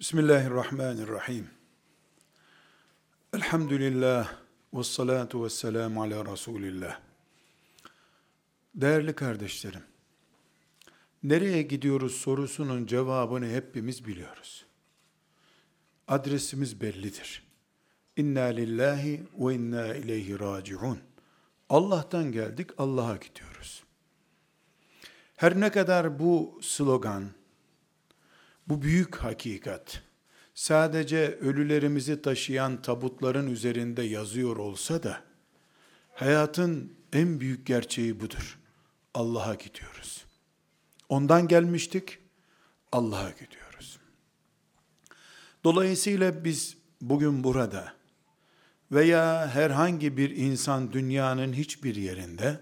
Bismillahirrahmanirrahim. Elhamdülillah ve salatu ve selamu ala Resulillah. Değerli kardeşlerim, nereye gidiyoruz sorusunun cevabını hepimiz biliyoruz. Adresimiz bellidir. İnna lillahi ve inna ileyhi raciun. Allah'tan geldik, Allah'a gidiyoruz. Her ne kadar bu slogan, bu büyük hakikat, sadece ölülerimizi taşıyan tabutların üzerinde yazıyor olsa da, hayatın en büyük gerçeği budur. Allah'a gidiyoruz. Ondan gelmiştik, Allah'a gidiyoruz. Dolayısıyla biz bugün burada veya herhangi bir insan dünyanın hiçbir yerinde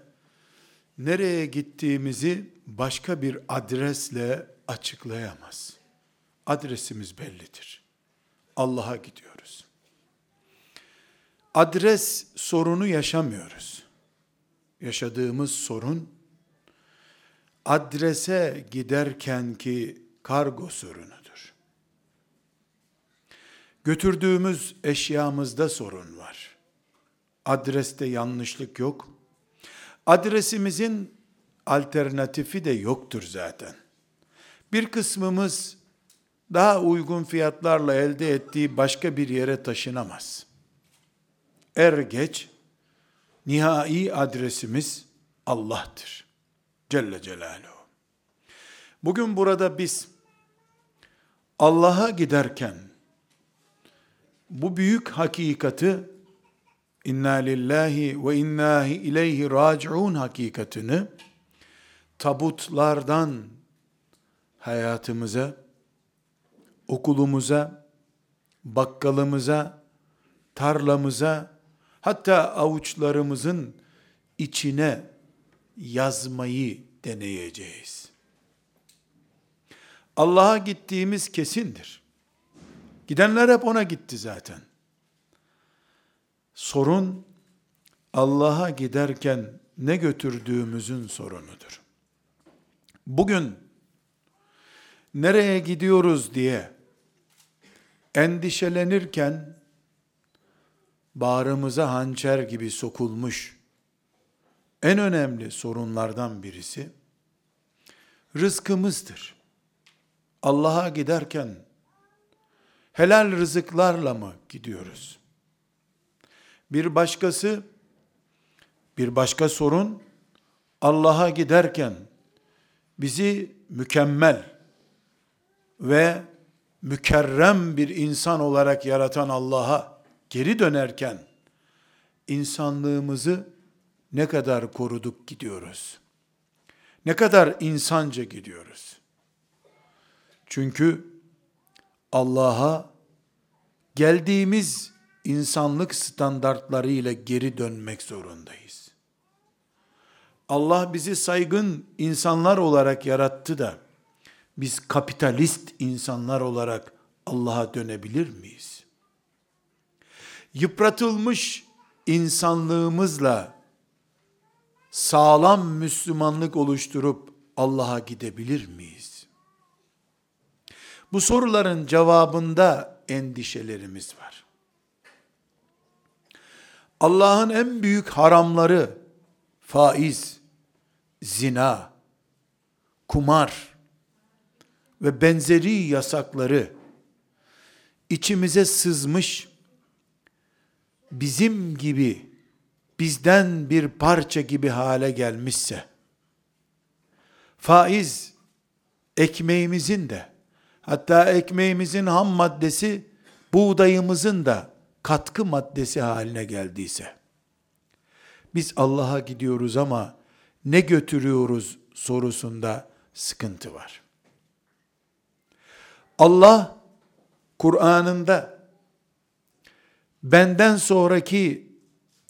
nereye gittiğimizi başka bir adresle açıklayamaz. Adresimiz bellidir. Allah'a gidiyoruz. Adres sorunu yaşamıyoruz. Yaşadığımız sorun adrese giderken ki kargo sorunudur. Götürdüğümüz eşyamızda sorun var. Adreste yanlışlık yok. Adresimizin alternatifi de yoktur zaten. Bir kısmımız daha uygun fiyatlarla elde ettiği başka bir yere taşınamaz. Er geç nihai adresimiz Allah'tır. Celle Celaluhu. Bugün burada biz Allah'a giderken bu büyük hakikati inna lillahi ve inna ileyhi raciun hakikatini tabutlardan hayatımıza, okulumuza, bakkalımıza, tarlamıza, hatta avuçlarımızın içine yazmayı deneyeceğiz. Allah'a gittiğimiz kesindir. Gidenler hep ona gitti zaten. Sorun Allah'a giderken ne götürdüğümüzün sorunudur. Bugün nereye gidiyoruz diye endişelenirken bağrımıza hançer gibi sokulmuş en önemli sorunlardan birisi rızkımızdır. Allah'a giderken helal rızıklarla mı gidiyoruz? Bir başkası bir başka sorun Allah'a giderken bizi mükemmel ve mükerrem bir insan olarak yaratan Allah'a geri dönerken insanlığımızı ne kadar koruduk gidiyoruz? Ne kadar insanca gidiyoruz? Çünkü Allah'a geldiğimiz insanlık standartlarıyla geri dönmek zorundayız. Allah bizi saygın insanlar olarak yarattı da biz kapitalist insanlar olarak Allah'a dönebilir miyiz? Yıpratılmış insanlığımızla sağlam Müslümanlık oluşturup Allah'a gidebilir miyiz? Bu soruların cevabında endişelerimiz var. Allah'ın en büyük haramları faiz, zina, kumar, ve benzeri yasakları içimize sızmış, bizim gibi, bizden bir parça gibi hale gelmişse, faiz, ekmeğimizin de, hatta ekmeğimizin ham maddesi, buğdayımızın da katkı maddesi haline geldiyse, biz Allah'a gidiyoruz ama ne götürüyoruz sorusunda sıkıntı var. Allah Kur'an'ında benden sonraki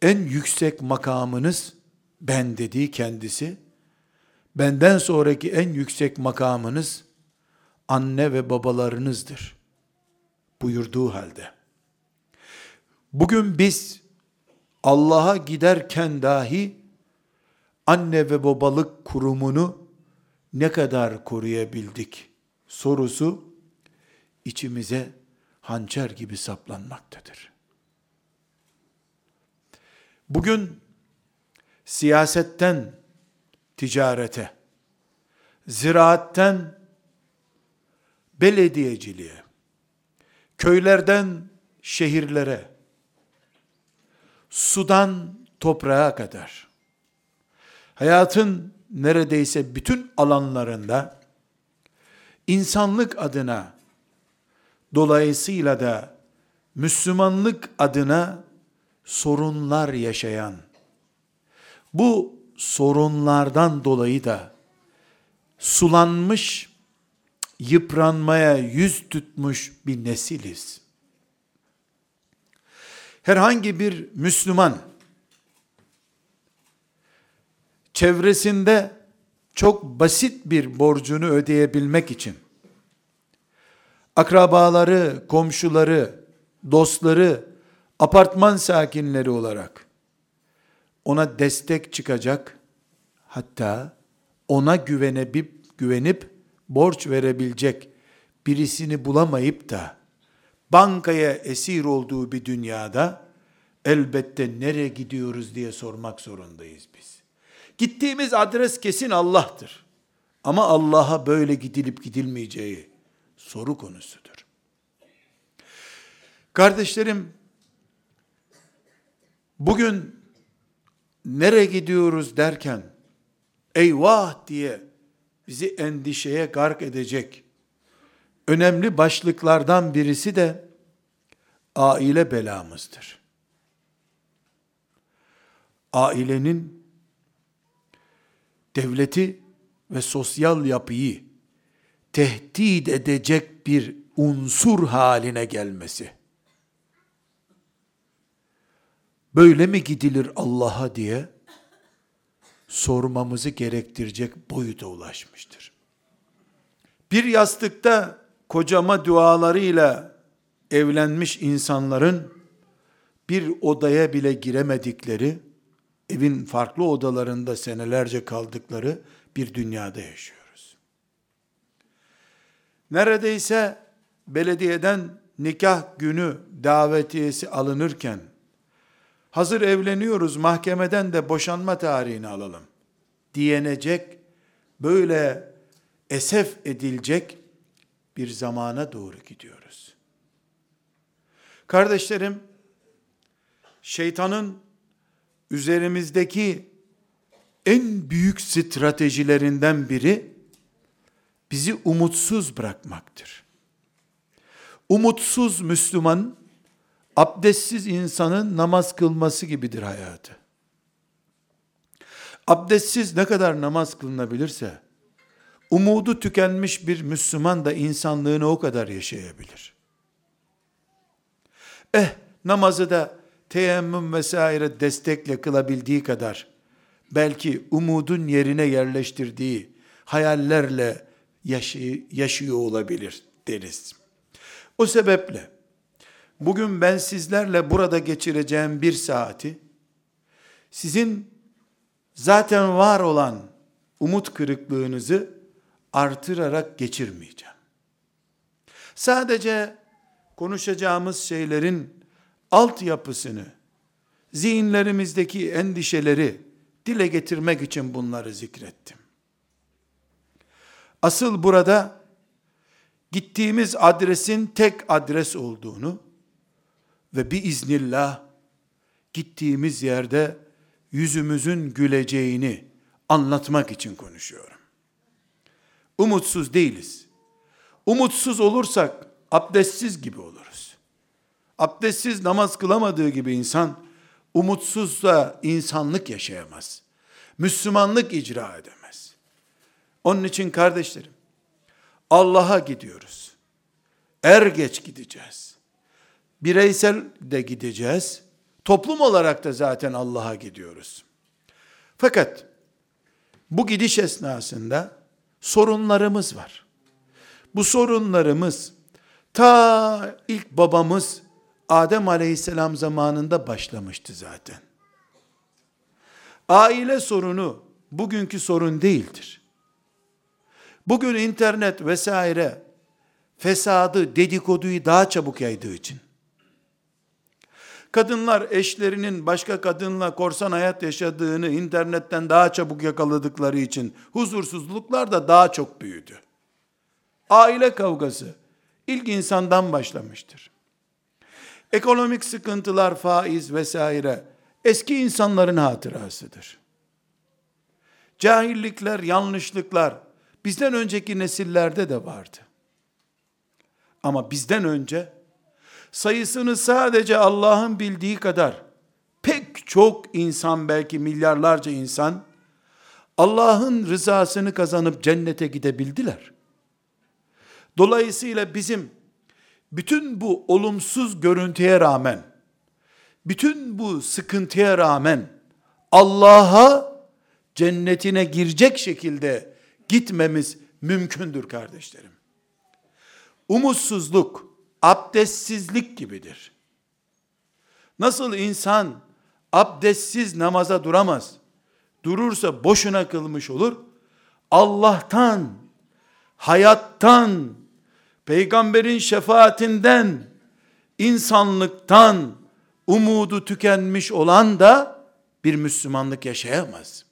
en yüksek makamınız ben dediği kendisi benden sonraki en yüksek makamınız anne ve babalarınızdır buyurduğu halde. Bugün biz Allah'a giderken dahi anne ve babalık kurumunu ne kadar koruyabildik sorusu içimize hançer gibi saplanmaktadır. Bugün siyasetten ticarete, ziraatten belediyeciliğe, köylerden şehirlere, sudan toprağa kadar, hayatın neredeyse bütün alanlarında insanlık adına, dolayısıyla da Müslümanlık adına sorunlar yaşayan, bu sorunlardan dolayı da sulanmış, yıpranmaya yüz tutmuş bir nesiliz. Herhangi bir Müslüman, çevresinde çok basit bir borcunu ödeyebilmek için, akrabaları, komşuları, dostları, apartman sakinleri olarak, ona destek çıkacak, hatta ona güvenip, güvenip borç verebilecek birisini bulamayıp da bankaya esir olduğu bir dünyada elbette nereye gidiyoruz diye sormak zorundayız biz. Gittiğimiz adres kesin Allah'tır. Ama Allah'a böyle gidilip gidilmeyeceği soru konusudur. Kardeşlerim, bugün nereye gidiyoruz derken, eyvah diye bizi endişeye gark edecek önemli başlıklardan birisi de aile belamızdır. Ailenin devleti ve sosyal yapıyı tehdit edecek bir unsur haline gelmesi. Böyle mi gidilir Allah'a diye sormamızı gerektirecek boyuta ulaşmıştır. Bir yastıkta kocama dualarıyla evlenmiş insanların bir odaya bile giremedikleri, evin farklı odalarında senelerce kaldıkları bir dünyada yaşıyoruz. Neredeyse belediyeden nikah günü davetiyesi alınırken, hazır evleniyoruz mahkemeden de boşanma tarihini alalım diyenecek, böyle esef edilecek bir zamana doğru gidiyoruz. Kardeşlerim, şeytanın üzerimizdeki en büyük stratejilerinden biri bizi umutsuz bırakmaktır. Umutsuz Müslüman abdestsiz insanın namaz kılması gibidir hayatı. Abdestsiz ne kadar namaz kılınabilirse umudu tükenmiş bir Müslüman da insanlığını o kadar yaşayabilir. Eh namazı da teyemmüm vesaire destekle kılabildiği kadar belki umudun yerine yerleştirdiği hayallerle yaşıyor, yaşıyor olabilir deriz. O sebeple bugün ben sizlerle burada geçireceğim bir saati sizin zaten var olan umut kırıklığınızı artırarak geçirmeyeceğim. Sadece konuşacağımız şeylerin altyapısını, zihinlerimizdeki endişeleri dile getirmek için bunları zikrettim. Asıl burada gittiğimiz adresin tek adres olduğunu ve bir iznillah gittiğimiz yerde yüzümüzün güleceğini anlatmak için konuşuyorum. Umutsuz değiliz. Umutsuz olursak abdestsiz gibi oluruz. Abdestsiz namaz kılamadığı gibi insan umutsuzsa insanlık yaşayamaz. Müslümanlık icra edemez. Onun için kardeşlerim Allah'a gidiyoruz. Er geç gideceğiz. Bireysel de gideceğiz. Toplum olarak da zaten Allah'a gidiyoruz. Fakat bu gidiş esnasında sorunlarımız var. Bu sorunlarımız ta ilk babamız Adem aleyhisselam zamanında başlamıştı zaten. Aile sorunu bugünkü sorun değildir. Bugün internet vesaire fesadı, dedikoduyu daha çabuk yaydığı için. Kadınlar eşlerinin başka kadınla korsan hayat yaşadığını internetten daha çabuk yakaladıkları için huzursuzluklar da daha çok büyüdü. Aile kavgası ilk insandan başlamıştır. Ekonomik sıkıntılar, faiz vesaire eski insanların hatırasıdır. Cahillikler, yanlışlıklar bizden önceki nesillerde de vardı. Ama bizden önce sayısını sadece Allah'ın bildiği kadar pek çok insan belki milyarlarca insan Allah'ın rızasını kazanıp cennete gidebildiler. Dolayısıyla bizim bütün bu olumsuz görüntüye rağmen bütün bu sıkıntıya rağmen Allah'a cennetine girecek şekilde gitmemiz mümkündür kardeşlerim. Umutsuzluk, abdestsizlik gibidir. Nasıl insan abdestsiz namaza duramaz, durursa boşuna kılmış olur, Allah'tan, hayattan, peygamberin şefaatinden, insanlıktan umudu tükenmiş olan da bir Müslümanlık yaşayamaz.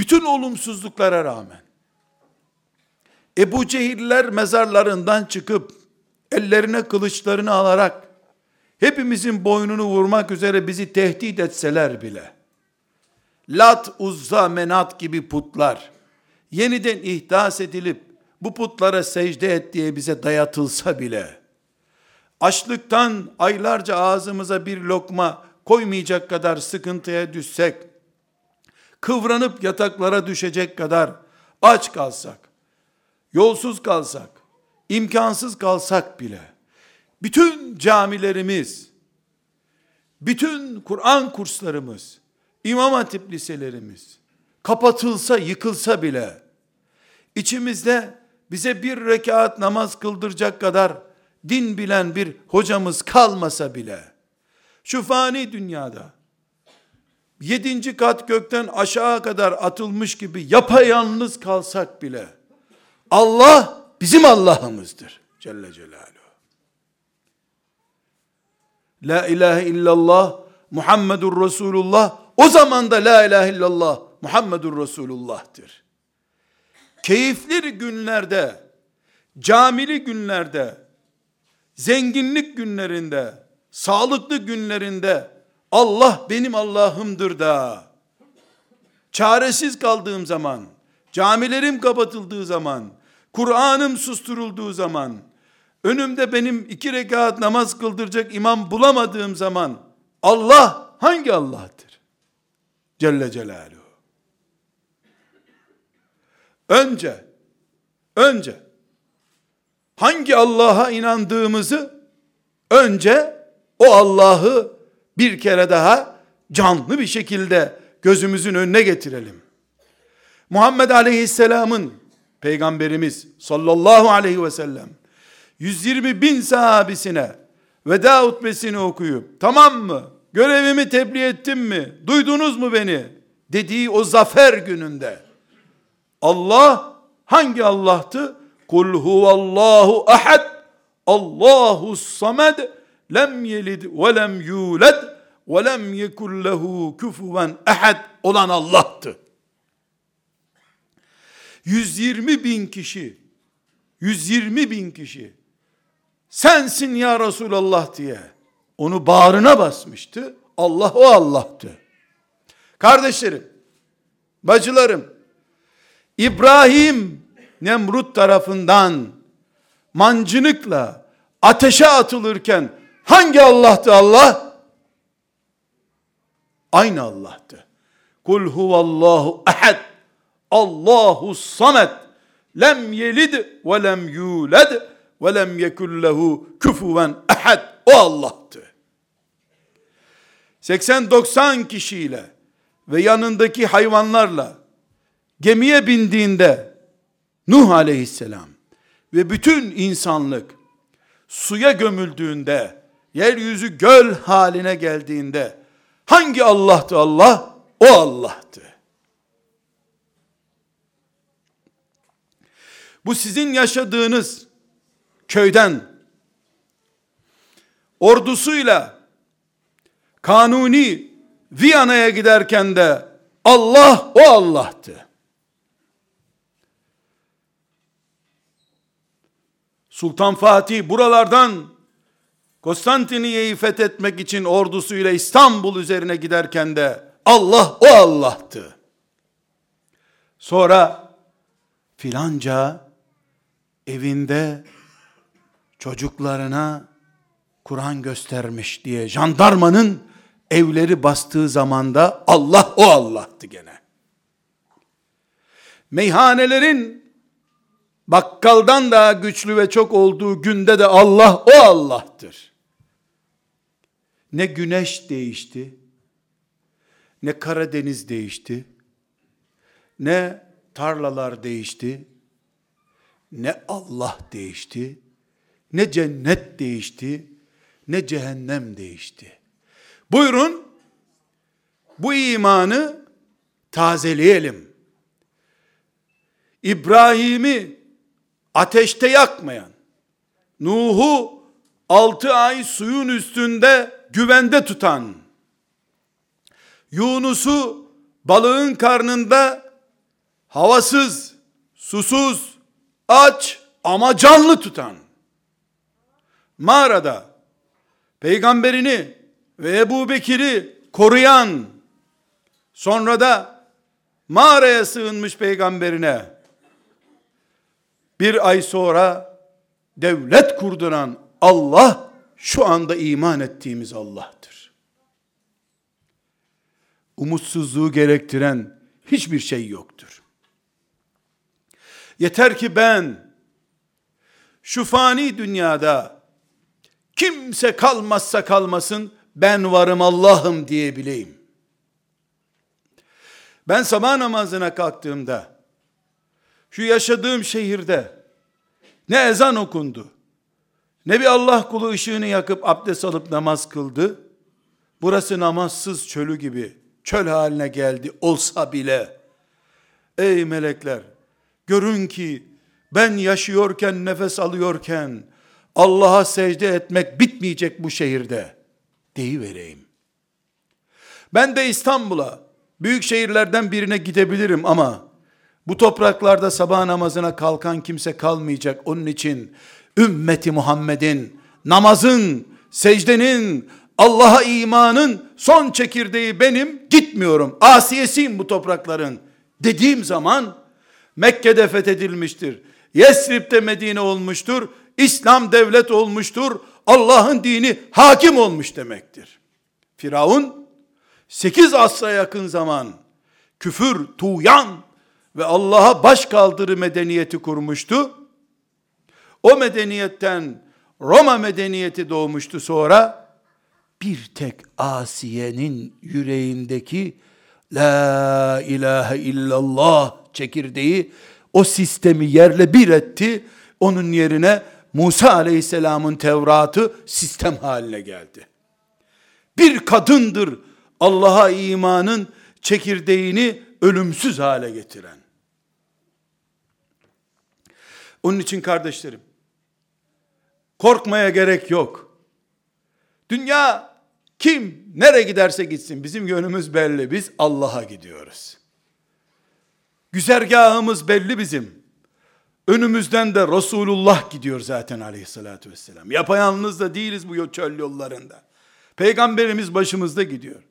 Bütün olumsuzluklara rağmen. Ebu Cehiller mezarlarından çıkıp ellerine kılıçlarını alarak hepimizin boynunu vurmak üzere bizi tehdit etseler bile Lat, Uzza, Menat gibi putlar yeniden ihdas edilip bu putlara secde et diye bize dayatılsa bile açlıktan aylarca ağzımıza bir lokma koymayacak kadar sıkıntıya düşsek kıvranıp yataklara düşecek kadar aç kalsak, yolsuz kalsak, imkansız kalsak bile, bütün camilerimiz, bütün Kur'an kurslarımız, İmam Hatip liselerimiz, kapatılsa, yıkılsa bile, içimizde bize bir rekat namaz kıldıracak kadar din bilen bir hocamız kalmasa bile, şu fani dünyada, yedinci kat gökten aşağı kadar atılmış gibi yapayalnız kalsak bile Allah bizim Allah'ımızdır Celle Celaluhu. La ilahe illallah Muhammedur Resulullah o zaman da la ilahe illallah Muhammedur Resulullah'tır. Keyifli günlerde, camili günlerde, zenginlik günlerinde, sağlıklı günlerinde Allah benim Allah'ımdır da çaresiz kaldığım zaman, camilerim kapatıldığı zaman, Kur'an'ım susturulduğu zaman, önümde benim iki rekat namaz kıldıracak imam bulamadığım zaman, Allah hangi Allah'tır? Celle Celaluhu. Önce, önce, hangi Allah'a inandığımızı, önce o Allah'ı bir kere daha canlı bir şekilde gözümüzün önüne getirelim. Muhammed Aleyhisselam'ın peygamberimiz sallallahu aleyhi ve sellem 120 bin sahabisine veda hutbesini okuyup tamam mı görevimi tebliğ ettim mi duydunuz mu beni dediği o zafer gününde Allah hangi Allah'tı? Kul huvallahu ahad Allahu samed lem yelid ve lem yulad ve lem yekul lehu kufuven ehad olan Allah'tı. 120 bin kişi 120 bin kişi sensin ya Resulallah diye onu bağrına basmıştı. Allah o Allah'tı. Kardeşlerim, bacılarım, İbrahim Nemrut tarafından mancınıkla ateşe atılırken hangi Allah'tı Allah? Aynı Allah'tı. Kul huvallahu ehad. Allahu samet. Lem yelid ve lem yulad ve lem yekul lehu küfuven ehad. O Allah'tı. 80-90 kişiyle ve yanındaki hayvanlarla gemiye bindiğinde Nuh aleyhisselam ve bütün insanlık suya gömüldüğünde, yeryüzü göl haline geldiğinde, hangi Allah'tı Allah? O Allah'tı. Bu sizin yaşadığınız köyden ordusuyla kanuni Viyana'ya giderken de Allah o Allah'tı. Sultan Fatih buralardan Konstantiniye'yi fethetmek için ordusuyla İstanbul üzerine giderken de Allah o Allah'tı. Sonra filanca evinde çocuklarına Kur'an göstermiş diye jandarmanın evleri bastığı zamanda Allah o Allah'tı gene. Meyhanelerin bakkaldan daha güçlü ve çok olduğu günde de Allah o Allah'tır. Ne güneş değişti, ne Karadeniz değişti, ne tarlalar değişti, ne Allah değişti, ne cennet değişti, ne cehennem değişti. Buyurun, bu imanı tazeleyelim. İbrahim'i ateşte yakmayan, Nuh'u altı ay suyun üstünde güvende tutan, Yunus'u balığın karnında havasız, susuz, aç ama canlı tutan, mağarada peygamberini ve Ebu Bekir'i koruyan, sonra da mağaraya sığınmış peygamberine, bir ay sonra devlet kurduran Allah, şu anda iman ettiğimiz Allah'tır. Umutsuzluğu gerektiren hiçbir şey yoktur. Yeter ki ben şu fani dünyada kimse kalmazsa kalmasın ben varım Allah'ım diyebileyim. Ben sabah namazına kalktığımda şu yaşadığım şehirde ne ezan okundu, ne bir Allah kulu ışığını yakıp abdest alıp namaz kıldı. Burası namazsız çölü gibi çöl haline geldi olsa bile. Ey melekler, görün ki ben yaşıyorken, nefes alıyorken Allah'a secde etmek bitmeyecek bu şehirde. Deyivereyim. Ben de İstanbul'a, büyük şehirlerden birine gidebilirim ama bu topraklarda sabah namazına kalkan kimse kalmayacak. Onun için ümmeti Muhammed'in, namazın, secdenin, Allah'a imanın son çekirdeği benim, gitmiyorum. Asiyesiyim bu toprakların. Dediğim zaman Mekke'de fethedilmiştir. Yesrib'de Medine olmuştur. İslam devlet olmuştur. Allah'ın dini hakim olmuş demektir. Firavun 8 asra yakın zaman küfür, tuğyan ve Allah'a baş kaldırı medeniyeti kurmuştu. O medeniyetten Roma medeniyeti doğmuştu sonra. Bir tek Asiye'nin yüreğindeki La ilahe illallah çekirdeği o sistemi yerle bir etti. Onun yerine Musa aleyhisselamın Tevrat'ı sistem haline geldi. Bir kadındır Allah'a imanın çekirdeğini ölümsüz hale getiren. Onun için kardeşlerim, korkmaya gerek yok. Dünya kim nereye giderse gitsin bizim yönümüz belli. Biz Allah'a gidiyoruz. Güzergahımız belli bizim. Önümüzden de Resulullah gidiyor zaten aleyhissalatü vesselam. Yapayalnız da değiliz bu çöl yollarında. Peygamberimiz başımızda gidiyor.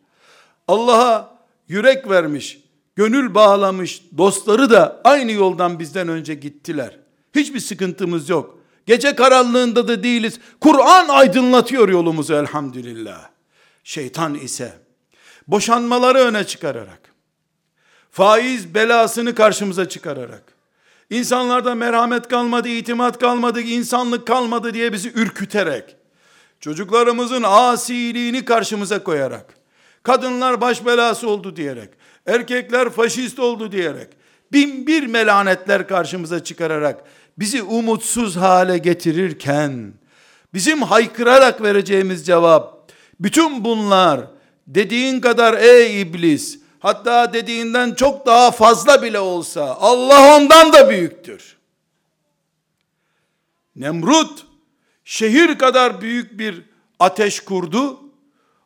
Allah'a yürek vermiş, gönül bağlamış dostları da aynı yoldan bizden önce gittiler. Hiçbir sıkıntımız yok. Gece karanlığında da değiliz. Kur'an aydınlatıyor yolumuzu elhamdülillah. Şeytan ise boşanmaları öne çıkararak, faiz belasını karşımıza çıkararak, insanlarda merhamet kalmadı, itimat kalmadı, insanlık kalmadı diye bizi ürküterek, çocuklarımızın asiliğini karşımıza koyarak, kadınlar baş belası oldu diyerek, erkekler faşist oldu diyerek, bin bir melanetler karşımıza çıkararak, bizi umutsuz hale getirirken, bizim haykırarak vereceğimiz cevap, bütün bunlar, dediğin kadar ey iblis, hatta dediğinden çok daha fazla bile olsa, Allah ondan da büyüktür. Nemrut şehir kadar büyük bir ateş kurdu.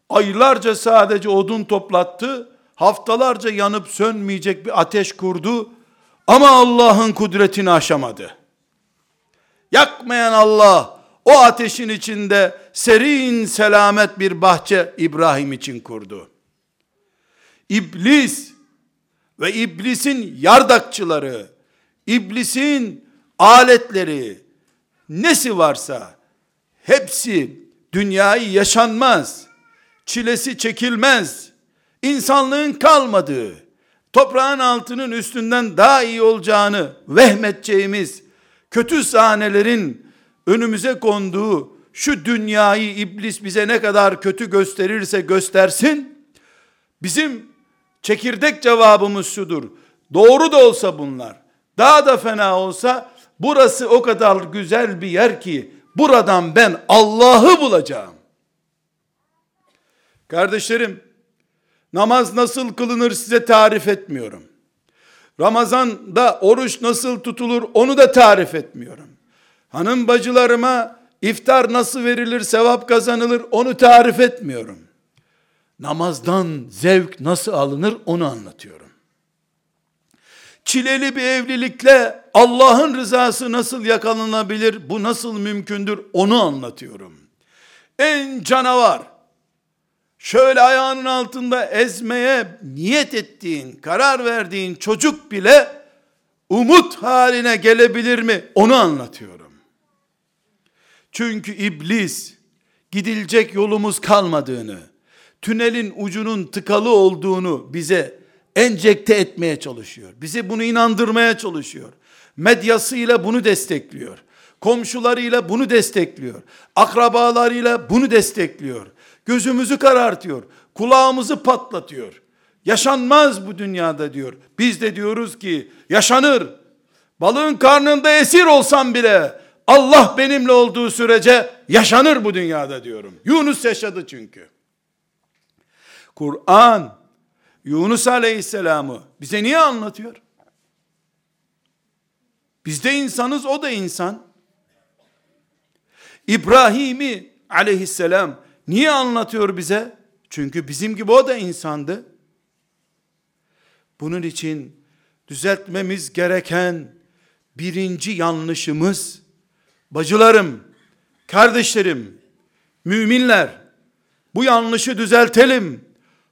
Aylarca sadece odun toplattı. Haftalarca yanıp sönmeyecek bir ateş kurdu. Ama Allah'ın kudretini aşamadı. Yakmayan Allah o ateşin içinde serin selamet bir bahçe İbrahim için kurdu. İblis ve iblisin yardakçıları, iblisin aletleri, nesi varsa hepsi dünyayı yaşanmaz, çilesi çekilmez, insanlığın kalmadığı, toprağın altının üstünden daha iyi olacağını vehmeteceğimiz kötü sahnelerin önümüze konduğu şu dünyayı iblis bize ne kadar kötü gösterirse göstersin, bizim çekirdek cevabımız şudur. Doğru da olsa bunlar, daha da fena olsa, burası o kadar güzel bir yer ki, buradan ben Allah'ı bulacağım. Kardeşlerim, namaz nasıl kılınır size tarif etmiyorum. Ramazan'da oruç nasıl tutulur onu da tarif etmiyorum. Hanım bacılarıma iftar nasıl verilir, sevap kazanılır onu tarif etmiyorum. Namazdan zevk nasıl alınır onu anlatıyorum. Çileli bir evlilikle Allah'ın rızası nasıl yakalanabilir, bu nasıl mümkündür onu anlatıyorum. En canavar, şöyle ayağının altında ezmeye niyet ettiğin, karar verdiğin çocuk bile umut haline gelebilir mi? Onu anlatıyorum. Çünkü iblis gidilecek yolumuz kalmadığını, tünelin ucunun tıkalı olduğunu bize enjekte etmeye çalışıyor. Bizi bunu inandırmaya çalışıyor. Medyasıyla bunu destekliyor. Komşularıyla bunu destekliyor. Akrabalarıyla bunu destekliyor. Gözümüzü karartıyor. Kulağımızı patlatıyor. Yaşanmaz bu dünyada diyor. Biz de diyoruz ki yaşanır. Balığın karnında esir olsam bile Allah benimle olduğu sürece yaşanır bu dünyada diyorum. Yunus yaşadı çünkü. Kur'an Yunus Aleyhisselam'ı bize niye anlatıyor? Biz de insanız, o da insan. İbrahim'i aleyhisselam niye anlatıyor bize? Çünkü bizim gibi o da insandı. Bunun için düzeltmemiz gereken birinci yanlışımız, bacılarım, kardeşlerim, müminler, bu yanlışı düzeltelim.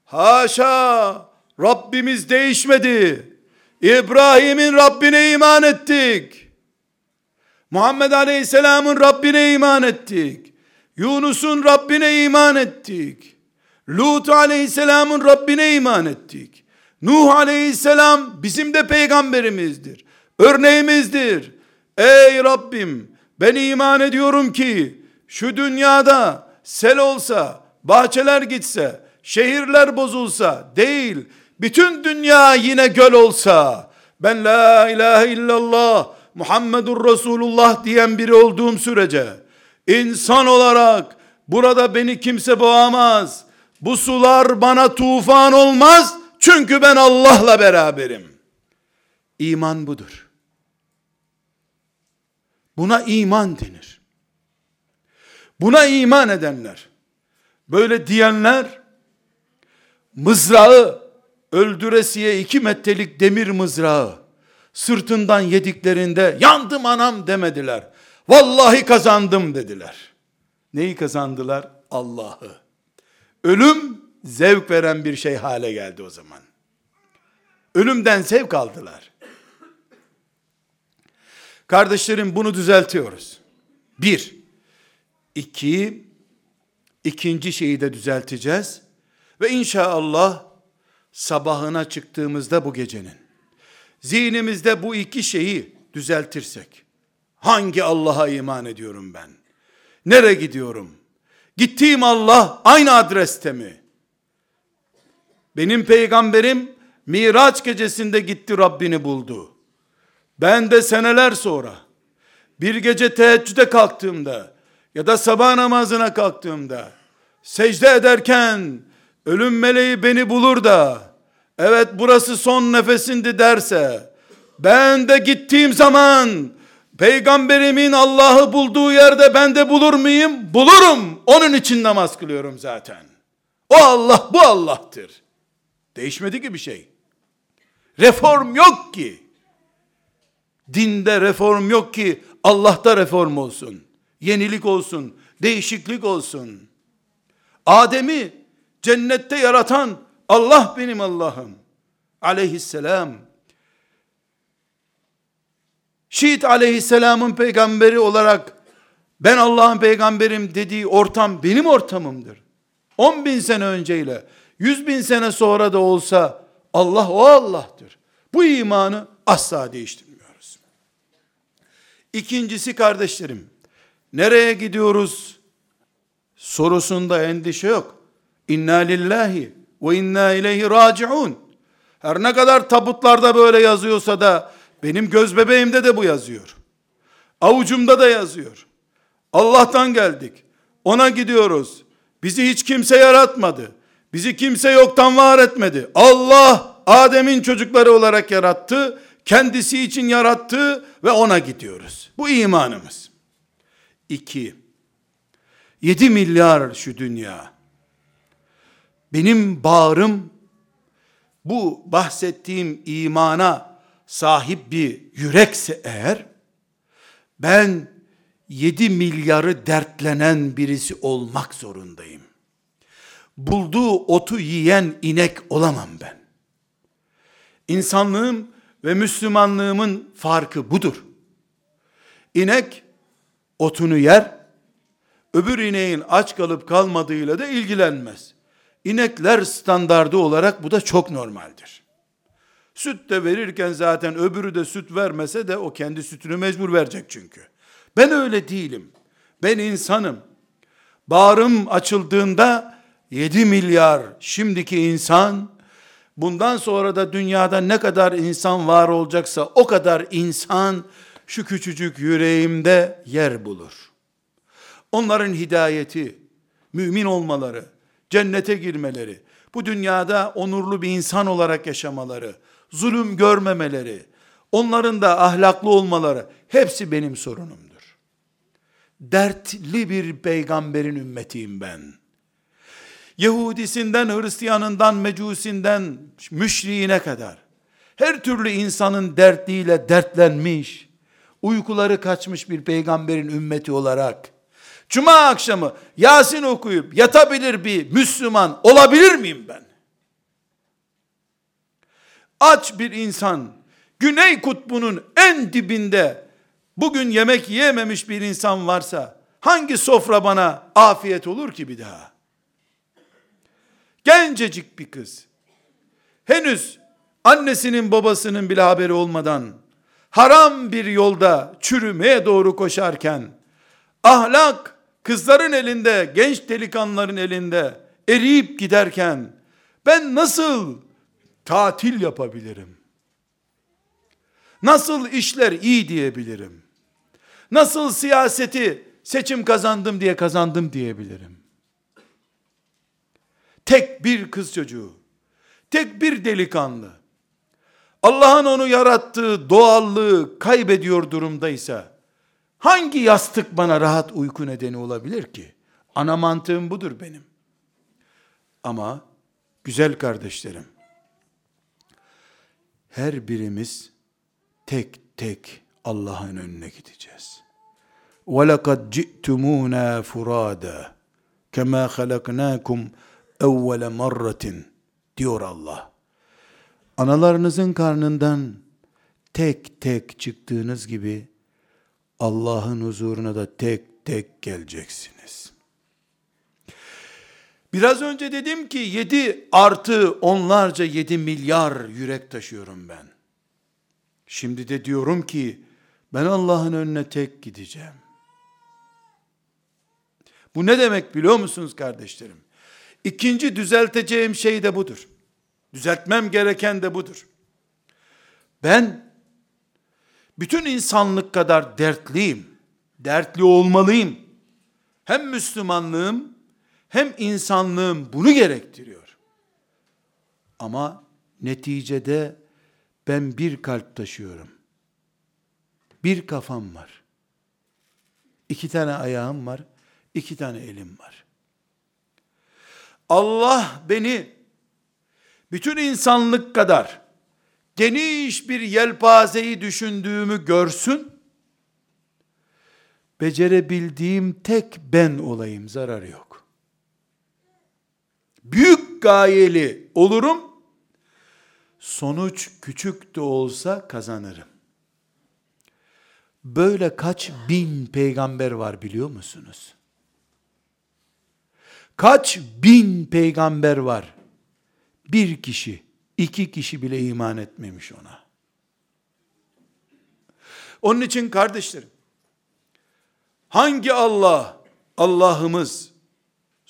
Haşa, Rabbimiz değişmedi. İbrahim'in Rabbine iman ettik. Muhammed Aleyhisselam'ın Rabbine iman ettik. Yunus'un Rabbine iman ettik. Lut Aleyhisselam'ın Rabbine iman ettik. Nuh Aleyhisselam bizim de peygamberimizdir. Örneğimizdir. Ey Rabbim ben iman ediyorum ki şu dünyada sel olsa, bahçeler gitse, şehirler bozulsa değil, bütün dünya yine göl olsa, ben la ilahe illallah Muhammedur Resulullah diyen biri olduğum sürece, insan olarak burada beni kimse boğamaz. Bu sular bana tufan olmaz. Çünkü ben Allah'la beraberim. İman budur. Buna iman denir. Buna iman edenler, böyle diyenler, mızrağı, öldüresiye iki metrelik demir mızrağı, sırtından yediklerinde yandım anam demediler. Vallahi kazandım dediler. Neyi kazandılar? Allah'ı. Ölüm zevk veren bir şey hale geldi o zaman. Ölümden zevk aldılar. Kardeşlerim bunu düzeltiyoruz. Bir. iki, ikinci şeyi de düzelteceğiz. Ve inşallah sabahına çıktığımızda bu gecenin zihnimizde bu iki şeyi düzeltirsek hangi Allah'a iman ediyorum ben? Nereye gidiyorum? Gittiğim Allah aynı adreste mi? Benim peygamberim Miraç gecesinde gitti Rabbini buldu. Ben de seneler sonra bir gece teheccüde kalktığımda ya da sabah namazına kalktığımda secde ederken ölüm meleği beni bulur da evet burası son nefesindi derse ben de gittiğim zaman Peygamberimin Allah'ı bulduğu yerde ben de bulur muyum? Bulurum. Onun için namaz kılıyorum zaten. O Allah bu Allah'tır. Değişmedi ki bir şey. Reform yok ki. Dinde reform yok ki Allah'ta reform olsun. Yenilik olsun, değişiklik olsun. Adem'i cennette yaratan Allah benim Allah'ım. Aleyhisselam. Şiit aleyhisselamın peygamberi olarak ben Allah'ın peygamberim dediği ortam benim ortamımdır. 10 bin sene önceyle 100 bin sene sonra da olsa Allah o Allah'tır. Bu imanı asla değiştirmiyoruz. İkincisi kardeşlerim, nereye gidiyoruz sorusunda endişe yok. İnna lillahi ve inna ileyhi raciun. Her ne kadar tabutlarda böyle yazıyorsa da benim göz bebeğimde de bu yazıyor. Avucumda da yazıyor. Allah'tan geldik. Ona gidiyoruz. Bizi hiç kimse yaratmadı. Bizi kimse yoktan var etmedi. Allah Adem'in çocukları olarak yarattı. Kendisi için yarattı ve ona gidiyoruz. Bu imanımız. İki, yedi milyar şu dünya. Benim bağrım bu bahsettiğim imana sahip bir yürekse eğer ben 7 milyarı dertlenen birisi olmak zorundayım. Bulduğu otu yiyen inek olamam ben. İnsanlığım ve Müslümanlığımın farkı budur. İnek otunu yer, öbür ineğin aç kalıp kalmadığıyla da ilgilenmez. İnekler standardı olarak bu da çok normaldir. Süt de verirken zaten öbürü de süt vermese de o kendi sütünü mecbur verecek çünkü. Ben öyle değilim. Ben insanım. Bağrım açıldığında 7 milyar şimdiki insan bundan sonra da dünyada ne kadar insan var olacaksa o kadar insan şu küçücük yüreğimde yer bulur. Onların hidayeti, mümin olmaları, cennete girmeleri, bu dünyada onurlu bir insan olarak yaşamaları, zulüm görmemeleri, onların da ahlaklı olmaları hepsi benim sorunumdur. Dertli bir peygamberin ümmetiyim ben. Yahudisinden, Hristiyanından, Mecusinden, müşriğine kadar her türlü insanın dertliyle dertlenmiş, uykuları kaçmış bir peygamberin ümmeti olarak Cuma akşamı Yasin okuyup yatabilir bir Müslüman olabilir miyim ben? Aç bir insan, Güney Kutbu'nun en dibinde bugün yemek yiyememiş bir insan varsa hangi sofra bana afiyet olur ki bir daha? Gencecik bir kız. Henüz annesinin babasının bile haberi olmadan haram bir yolda çürümeye doğru koşarken ahlak kızların elinde, genç delikanlıların elinde eriyip giderken ben nasıl tatil yapabilirim? Nasıl işler iyi diyebilirim? Nasıl siyaseti seçim kazandım diye kazandım diyebilirim? Tek bir kız çocuğu, tek bir delikanlı, Allah'ın onu yarattığı doğallığı kaybediyor durumdaysa, Hangi yastık bana rahat uyku nedeni olabilir ki? Ana mantığım budur benim. Ama güzel kardeşlerim, her birimiz tek tek Allah'ın önüne gideceğiz. وَلَقَدْ جِئْتُمُونَا فُرَادًا كَمَا خَلَقْنَاكُمْ اَوَّلَ مَرَّةٍ diyor Allah. Analarınızın karnından tek tek çıktığınız gibi Allah'ın huzuruna da tek tek geleceksiniz. Biraz önce dedim ki 7 artı onlarca 7 milyar yürek taşıyorum ben. Şimdi de diyorum ki ben Allah'ın önüne tek gideceğim. Bu ne demek biliyor musunuz kardeşlerim? İkinci düzelteceğim şey de budur. Düzeltmem gereken de budur. Ben bütün insanlık kadar dertliyim. Dertli olmalıyım. Hem Müslümanlığım hem insanlığım bunu gerektiriyor. Ama neticede ben bir kalp taşıyorum. Bir kafam var. İki tane ayağım var. iki tane elim var. Allah beni bütün insanlık kadar geniş bir yelpazeyi düşündüğümü görsün. Becerebildiğim tek ben olayım, zararı yok. Büyük gayeli olurum. Sonuç küçük de olsa kazanırım. Böyle kaç bin peygamber var biliyor musunuz? Kaç bin peygamber var? Bir kişi, iki kişi bile iman etmemiş ona. Onun için kardeşlerim, hangi Allah, Allah'ımız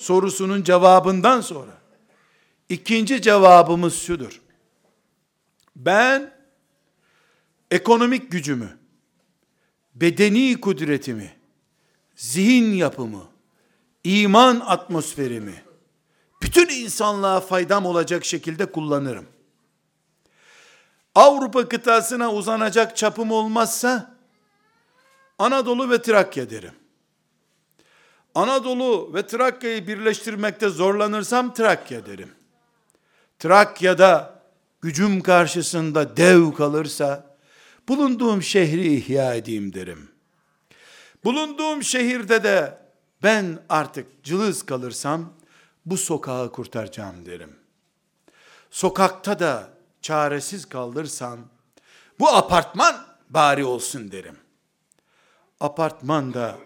sorusunun cevabından sonra, ikinci cevabımız şudur. Ben, ekonomik gücümü, bedeni kudretimi, zihin yapımı, iman atmosferimi, bütün insanlığa faydam olacak şekilde kullanırım. Avrupa kıtasına uzanacak çapım olmazsa, Anadolu ve Trakya derim. Anadolu ve Trakya'yı birleştirmekte zorlanırsam Trakya derim. Trakya'da gücüm karşısında dev kalırsa, bulunduğum şehri ihya edeyim derim. Bulunduğum şehirde de ben artık cılız kalırsam bu sokağı kurtaracağım derim. Sokakta da çaresiz kalırsam bu apartman bari olsun derim. Apartman da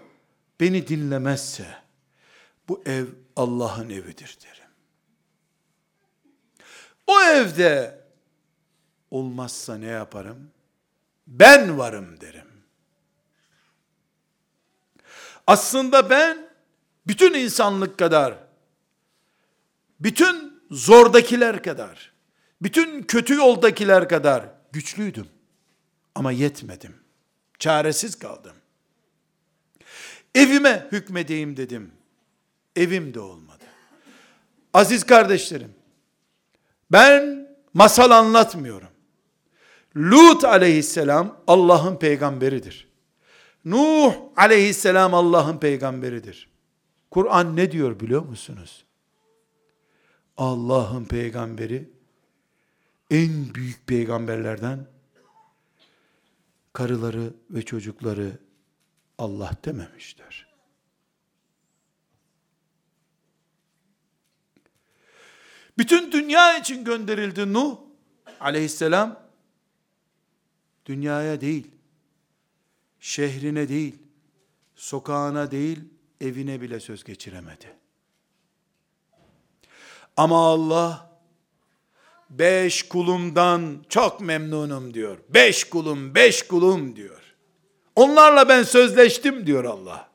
beni dinlemezse bu ev Allah'ın evidir derim. O evde olmazsa ne yaparım? Ben varım derim. Aslında ben bütün insanlık kadar, bütün zordakiler kadar, bütün kötü yoldakiler kadar güçlüydüm. Ama yetmedim. Çaresiz kaldım. Evime hükmedeyim dedim. Evim de olmadı. Aziz kardeşlerim, ben masal anlatmıyorum. Lut aleyhisselam Allah'ın peygamberidir. Nuh aleyhisselam Allah'ın peygamberidir. Kur'an ne diyor biliyor musunuz? Allah'ın peygamberi en büyük peygamberlerden karıları ve çocukları Allah dememişler. Bütün dünya için gönderildi Nuh aleyhisselam. Dünyaya değil, şehrine değil, sokağına değil, evine bile söz geçiremedi. Ama Allah, beş kulumdan çok memnunum diyor. Beş kulum, beş kulum diyor. Onlarla ben sözleştim diyor Allah.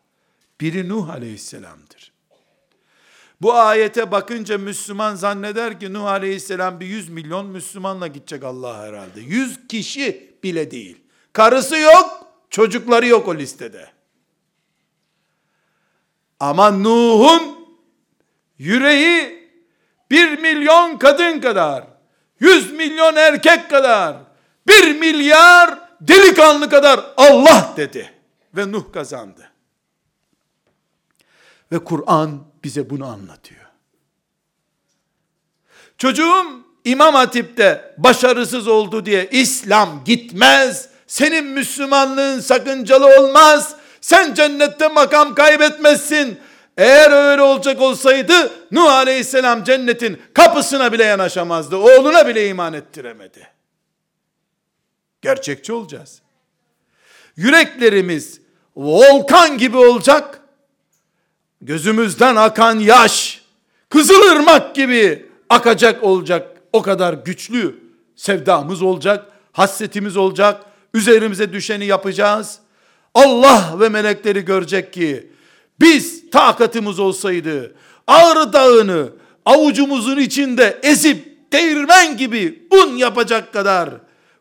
Biri Nuh aleyhisselamdır. Bu ayete bakınca Müslüman zanneder ki Nuh aleyhisselam bir yüz milyon Müslümanla gidecek Allah herhalde. Yüz kişi bile değil. Karısı yok, çocukları yok o listede. Ama Nuh'un yüreği bir milyon kadın kadar, yüz milyon erkek kadar, bir milyar delikanlı kadar Allah dedi. Ve Nuh kazandı. Ve Kur'an bize bunu anlatıyor. Çocuğum İmam Hatip'te başarısız oldu diye İslam gitmez. Senin Müslümanlığın sakıncalı olmaz. Sen cennette makam kaybetmezsin. Eğer öyle olacak olsaydı Nuh Aleyhisselam cennetin kapısına bile yanaşamazdı. Oğluna bile iman ettiremedi. Gerçekçi olacağız. Yüreklerimiz volkan gibi olacak. Gözümüzden akan yaş kızılırmak gibi akacak olacak. O kadar güçlü sevdamız olacak, hasretimiz olacak. Üzerimize düşeni yapacağız. Allah ve melekleri görecek ki biz takatımız olsaydı Ağrı Dağı'nı avucumuzun içinde ezip değirmen gibi un yapacak kadar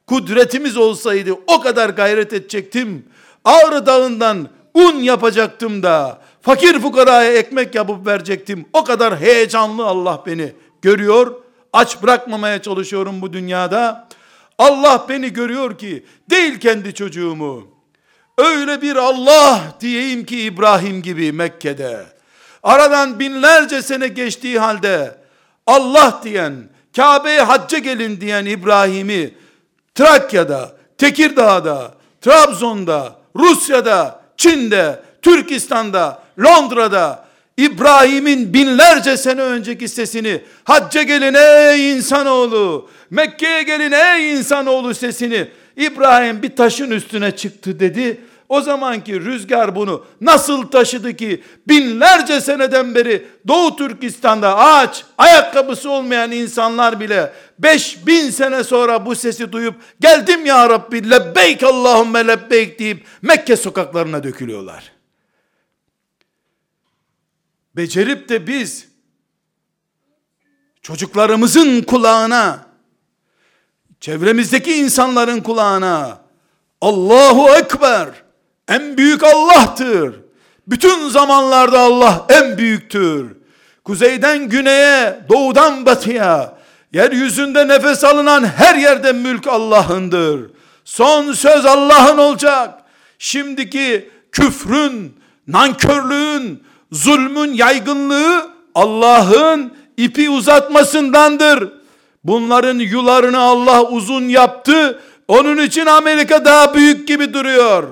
kudretimiz olsaydı o kadar gayret edecektim. Ağrı Dağı'ndan un yapacaktım da fakir fukaraya ekmek yapıp verecektim. O kadar heyecanlı Allah beni görüyor. Aç bırakmamaya çalışıyorum bu dünyada. Allah beni görüyor ki değil kendi çocuğumu öyle bir Allah diyeyim ki İbrahim gibi Mekke'de. Aradan binlerce sene geçtiği halde Allah diyen, Kabe'ye hacca gelin diyen İbrahim'i Trakya'da, Tekirdağ'da, Trabzon'da, Rusya'da, Çin'de, Türkistan'da, Londra'da İbrahim'in binlerce sene önceki sesini hacca gelin ey insanoğlu, Mekke'ye gelin ey insanoğlu sesini İbrahim bir taşın üstüne çıktı dedi. O zamanki rüzgar bunu nasıl taşıdı ki binlerce seneden beri Doğu Türkistan'da ağaç, ayakkabısı olmayan insanlar bile 5000 sene sonra bu sesi duyup geldim ya Rabbi lebbeyk Allahümme lebbeyk deyip Mekke sokaklarına dökülüyorlar. Becerip de biz çocuklarımızın kulağına çevremizdeki insanların kulağına Allahu Ekber en büyük Allah'tır. Bütün zamanlarda Allah en büyüktür. Kuzeyden güneye, doğudan batıya, yeryüzünde nefes alınan her yerde mülk Allah'ındır. Son söz Allah'ın olacak. Şimdiki küfrün, nankörlüğün, zulmün yaygınlığı Allah'ın ipi uzatmasındandır. Bunların yularını Allah uzun yaptı. Onun için Amerika daha büyük gibi duruyor.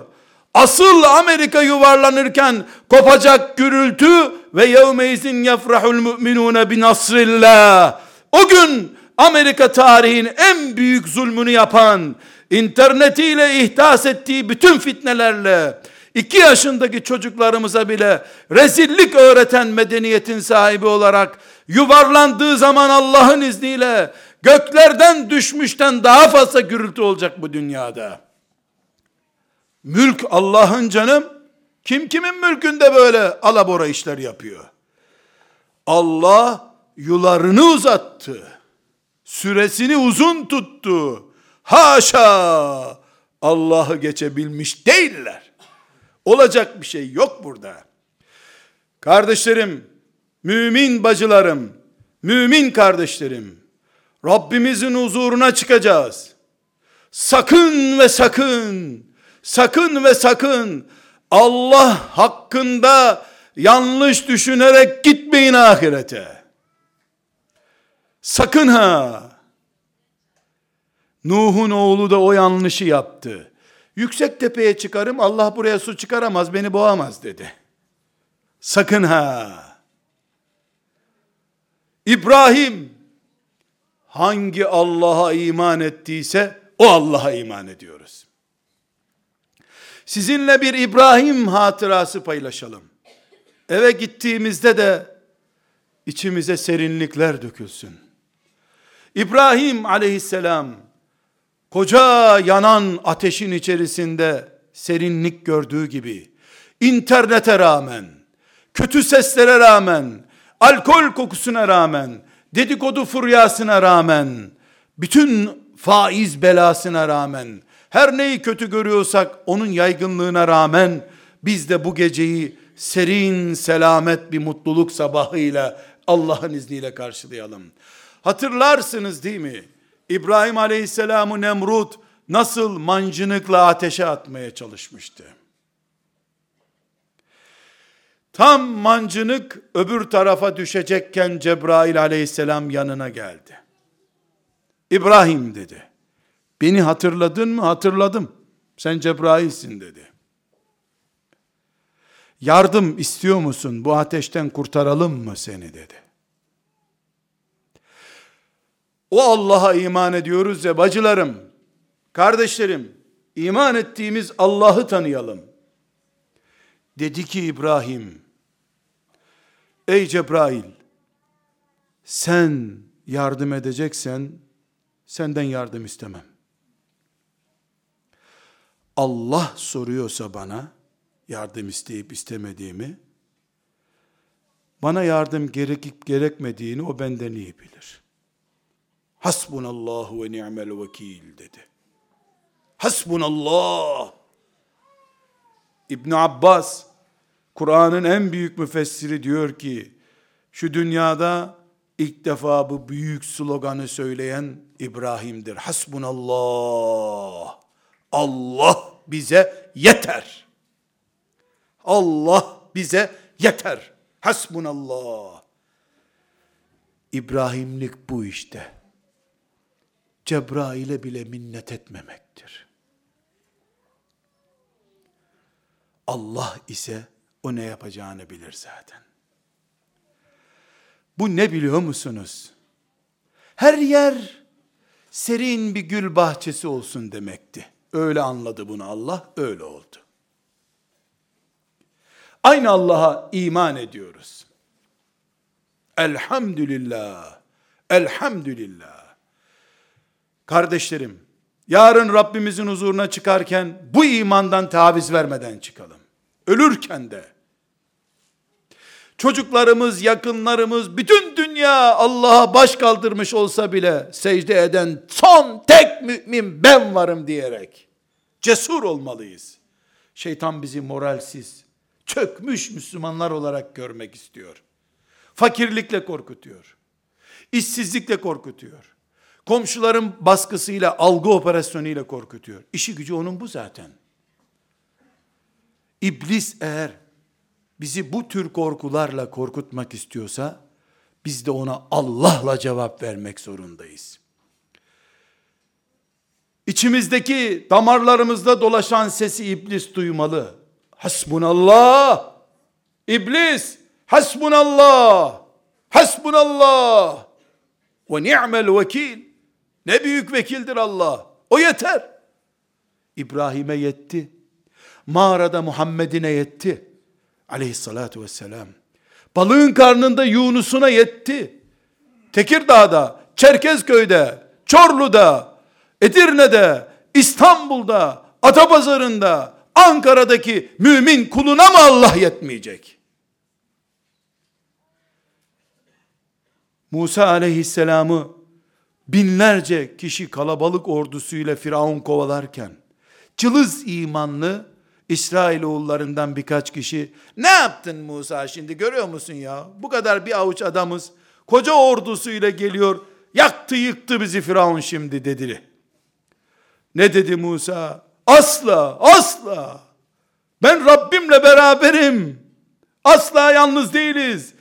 Asıl Amerika yuvarlanırken kopacak gürültü ve yevmeyzin yefrahul müminune bi nasrillah. O gün Amerika tarihin en büyük zulmünü yapan, internetiyle ihdas ettiği bütün fitnelerle, iki yaşındaki çocuklarımıza bile rezillik öğreten medeniyetin sahibi olarak yuvarlandığı zaman Allah'ın izniyle göklerden düşmüşten daha fazla gürültü olacak bu dünyada. Mülk Allah'ın canım. Kim kimin mülkünde böyle alabora işler yapıyor? Allah yularını uzattı. Süresini uzun tuttu. Haşa! Allah'ı geçebilmiş değiller. Olacak bir şey yok burada. Kardeşlerim, mümin bacılarım, mümin kardeşlerim, Rabbimizin huzuruna çıkacağız. Sakın ve sakın, sakın ve sakın Allah hakkında yanlış düşünerek gitmeyin ahirete. Sakın ha. Nuh'un oğlu da o yanlışı yaptı. Yüksek tepeye çıkarım Allah buraya su çıkaramaz beni boğamaz dedi. Sakın ha. İbrahim hangi Allah'a iman ettiyse o Allah'a iman ediyoruz. Sizinle bir İbrahim hatırası paylaşalım. Eve gittiğimizde de içimize serinlikler dökülsün. İbrahim aleyhisselam koca yanan ateşin içerisinde serinlik gördüğü gibi internete rağmen, kötü seslere rağmen, alkol kokusuna rağmen, dedikodu furyasına rağmen, bütün faiz belasına rağmen, her neyi kötü görüyorsak onun yaygınlığına rağmen biz de bu geceyi serin, selamet bir mutluluk sabahıyla Allah'ın izniyle karşılayalım. Hatırlarsınız değil mi? İbrahim Aleyhisselam'ı Nemrut nasıl mancınıkla ateşe atmaya çalışmıştı. Tam mancınık öbür tarafa düşecekken Cebrail aleyhisselam yanına geldi. İbrahim dedi. Beni hatırladın mı? Hatırladım. Sen Cebrail'sin dedi. Yardım istiyor musun? Bu ateşten kurtaralım mı seni dedi. O Allah'a iman ediyoruz ya bacılarım, kardeşlerim, iman ettiğimiz Allah'ı tanıyalım. Dedi ki İbrahim, ey Cebrail, sen yardım edeceksen, senden yardım istemem. Allah soruyorsa bana, yardım isteyip istemediğimi, bana yardım gerekip gerekmediğini o benden iyi bilir. Hasbunallahu ve ni'mel vekil dedi. Hasbunallah. İbn Abbas Kur'an'ın en büyük müfessiri diyor ki şu dünyada ilk defa bu büyük sloganı söyleyen İbrahim'dir. Hasbunallah. Allah bize yeter. Allah bize yeter. Hasbunallah. İbrahimlik bu işte. Cebrail'e bile minnet etmemektir. Allah ise o ne yapacağını bilir zaten. Bu ne biliyor musunuz? Her yer serin bir gül bahçesi olsun demekti. Öyle anladı bunu Allah, öyle oldu. Aynı Allah'a iman ediyoruz. Elhamdülillah. Elhamdülillah. Kardeşlerim, yarın Rabbimizin huzuruna çıkarken bu imandan taviz vermeden çıkalım. Ölürken de çocuklarımız, yakınlarımız, bütün dünya Allah'a baş kaldırmış olsa bile secde eden son tek mümin ben varım diyerek cesur olmalıyız. Şeytan bizi moralsiz, çökmüş Müslümanlar olarak görmek istiyor. Fakirlikle korkutuyor. İşsizlikle korkutuyor. Komşuların baskısıyla, algı operasyonuyla korkutuyor. İşi gücü onun bu zaten. İblis eğer bizi bu tür korkularla korkutmak istiyorsa, biz de ona Allah'la cevap vermek zorundayız. İçimizdeki damarlarımızda dolaşan sesi iblis duymalı. Hasbunallah. İblis, hasbunallah. Hasbunallah. Ve ni'mel vekil. Ne büyük vekildir Allah. O yeter. İbrahim'e yetti. Mağarada Muhammed'ine yetti. Aleyhissalatu vesselam. Balığın karnında Yunus'una yetti. Tekirdağ'da, Çerkezköy'de, Çorlu'da, Edirne'de, İstanbul'da, Atapazarı'nda, Ankara'daki mümin kuluna mı Allah yetmeyecek? Musa aleyhisselamı binlerce kişi kalabalık ordusuyla Firavun kovalarken, cılız imanlı İsrailoğullarından birkaç kişi, ne yaptın Musa şimdi görüyor musun ya? Bu kadar bir avuç adamız, koca ordusuyla geliyor, yaktı yıktı bizi Firavun şimdi dedi. Ne dedi Musa? Asla, asla. Ben Rabbimle beraberim. Asla yalnız değiliz.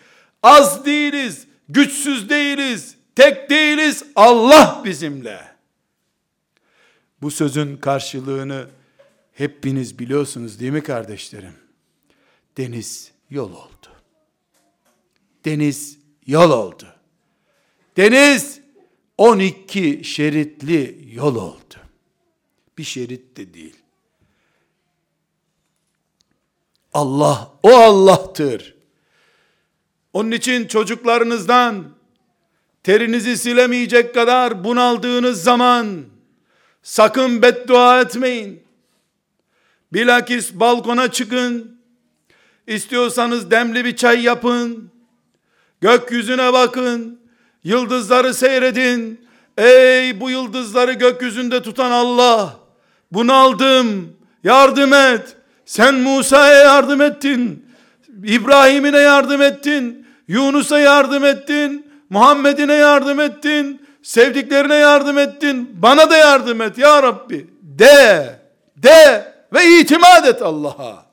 Az değiliz. Güçsüz değiliz. Tek değiliz. Allah bizimle. Bu sözün karşılığını hepiniz biliyorsunuz değil mi kardeşlerim? Deniz yol oldu. Deniz yol oldu. Deniz 12 şeritli yol oldu. Bir şerit de değil. Allah o Allah'tır. Onun için çocuklarınızdan terinizi silemeyecek kadar bunaldığınız zaman sakın beddua etmeyin. Bilakis balkona çıkın. İstiyorsanız demli bir çay yapın. Gökyüzüne bakın. Yıldızları seyredin. Ey bu yıldızları gökyüzünde tutan Allah. Bunaldım. Yardım et. Sen Musa'ya yardım ettin. İbrahim'ine yardım ettin. Yunus'a yardım ettin. Muhammed'ine yardım ettin. Sevdiklerine yardım ettin. Bana da yardım et ya Rabbi. De. De ve itimat et Allah'a.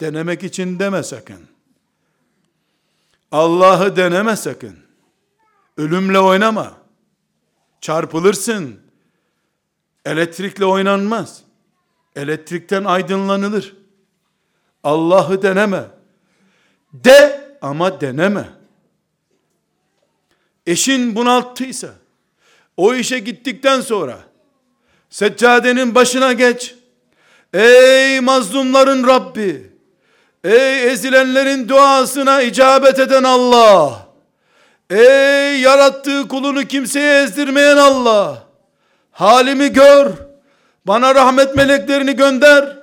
Denemek için deme sakın. Allah'ı deneme sakın. Ölümle oynama. Çarpılırsın. Elektrikle oynanmaz. Elektrikten aydınlanılır. Allah'ı deneme. De ama deneme. Eşin bunalttıysa, o işe gittikten sonra, seccadenin başına geç. Ey mazlumların Rabbi, ey ezilenlerin duasına icabet eden Allah, ey yarattığı kulunu kimseye ezdirmeyen Allah, halimi gör, bana rahmet meleklerini gönder.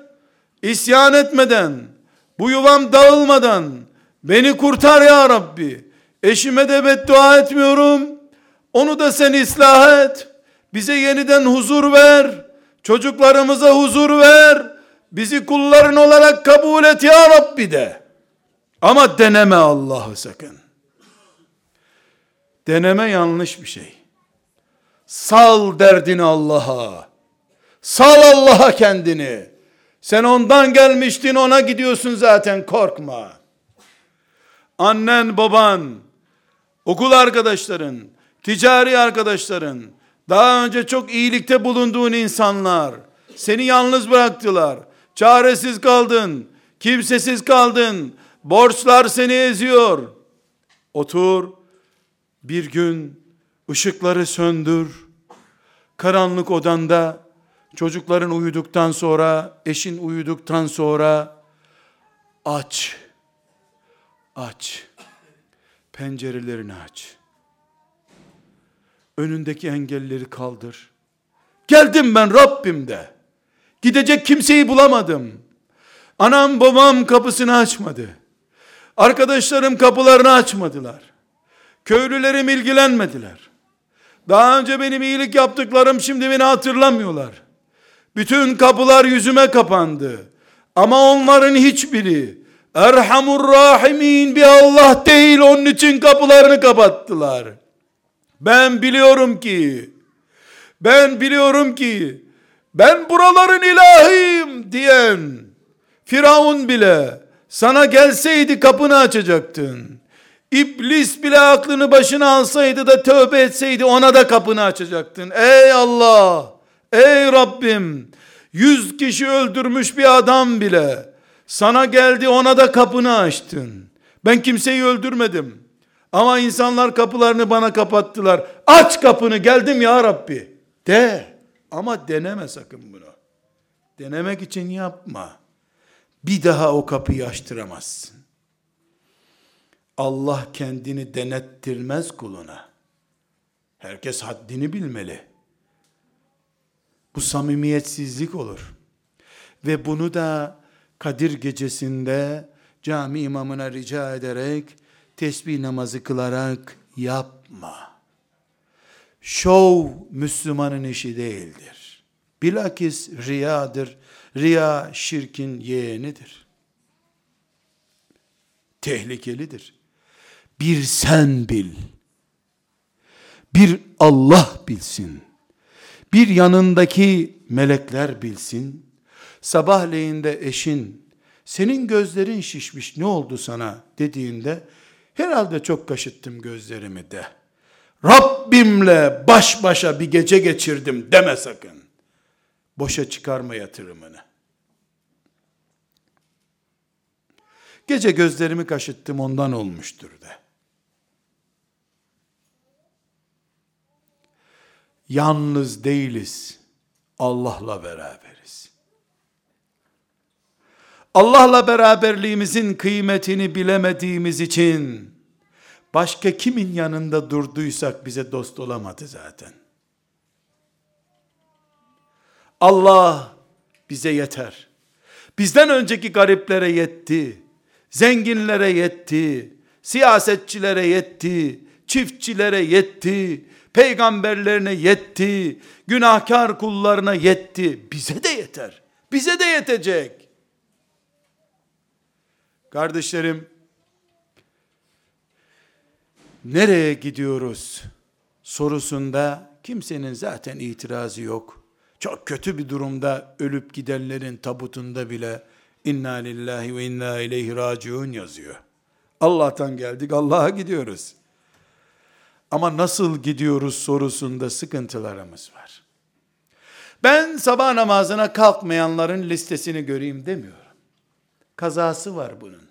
İsyan etmeden, bu yuvam dağılmadan beni kurtar ya Rabbi. Eşime de beddua etmiyorum. Onu da sen ıslah et. Bize yeniden huzur ver. Çocuklarımıza huzur ver. Bizi kulların olarak kabul et ya Rabbi de. Ama deneme Allah'ı sakın. Deneme yanlış bir şey. Sal derdini Allah'a. Sal Allah'a kendini. Sen ondan gelmiştin ona gidiyorsun zaten korkma. Annen baban, okul arkadaşların, ticari arkadaşların, daha önce çok iyilikte bulunduğun insanlar, seni yalnız bıraktılar, çaresiz kaldın, kimsesiz kaldın, borçlar seni eziyor. Otur, bir gün ışıkları söndür, karanlık odanda, çocukların uyuduktan sonra, eşin uyuduktan sonra, aç, aç, pencerelerini aç, önündeki engelleri kaldır, geldim ben Rabbim de, gidecek kimseyi bulamadım, anam babam kapısını açmadı, arkadaşlarım kapılarını açmadılar, köylülerim ilgilenmediler, daha önce benim iyilik yaptıklarım şimdi beni hatırlamıyorlar. Bütün kapılar yüzüme kapandı. Ama onların hiçbiri Erhamur Rahimin bir Allah değil onun için kapılarını kapattılar. Ben biliyorum ki ben biliyorum ki ben buraların ilahiyim diyen Firavun bile sana gelseydi kapını açacaktın. İblis bile aklını başına alsaydı da tövbe etseydi ona da kapını açacaktın. Ey Allah! Ey Rabbim! Yüz kişi öldürmüş bir adam bile sana geldi ona da kapını açtın. Ben kimseyi öldürmedim. Ama insanlar kapılarını bana kapattılar. Aç kapını geldim ya Rabbi. De. Ama deneme sakın bunu. Denemek için yapma. Bir daha o kapıyı açtıramazsın. Allah kendini denettirmez kuluna. Herkes haddini bilmeli. Bu samimiyetsizlik olur. Ve bunu da Kadir gecesinde cami imamına rica ederek tesbih namazı kılarak yapma. Şov Müslümanın işi değildir. Bilakis riyadır. Riya şirkin yeğenidir. Tehlikelidir. Bir sen bil. Bir Allah bilsin. Bir yanındaki melekler bilsin. Sabahleyin de eşin senin gözlerin şişmiş ne oldu sana dediğinde herhalde çok kaşıttım gözlerimi de. Rabbimle baş başa bir gece geçirdim deme sakın. Boşa çıkarma yatırımını. Gece gözlerimi kaşıttım ondan olmuştur de. Yalnız değiliz. Allah'la beraberiz. Allah'la beraberliğimizin kıymetini bilemediğimiz için başka kimin yanında durduysak bize dost olamadı zaten. Allah bize yeter. Bizden önceki gariplere yetti. Zenginlere yetti. Siyasetçilere yetti. Çiftçilere yetti. Peygamberlerine yetti. Günahkar kullarına yetti. Bize de yeter. Bize de yetecek. Kardeşlerim, nereye gidiyoruz sorusunda kimsenin zaten itirazı yok. Çok kötü bir durumda ölüp gidenlerin tabutunda bile inna lillahi ve inna ileyhi raciun yazıyor. Allah'tan geldik, Allah'a gidiyoruz. Ama nasıl gidiyoruz sorusunda sıkıntılarımız var. Ben sabah namazına kalkmayanların listesini göreyim demiyorum. Kazası var bunun.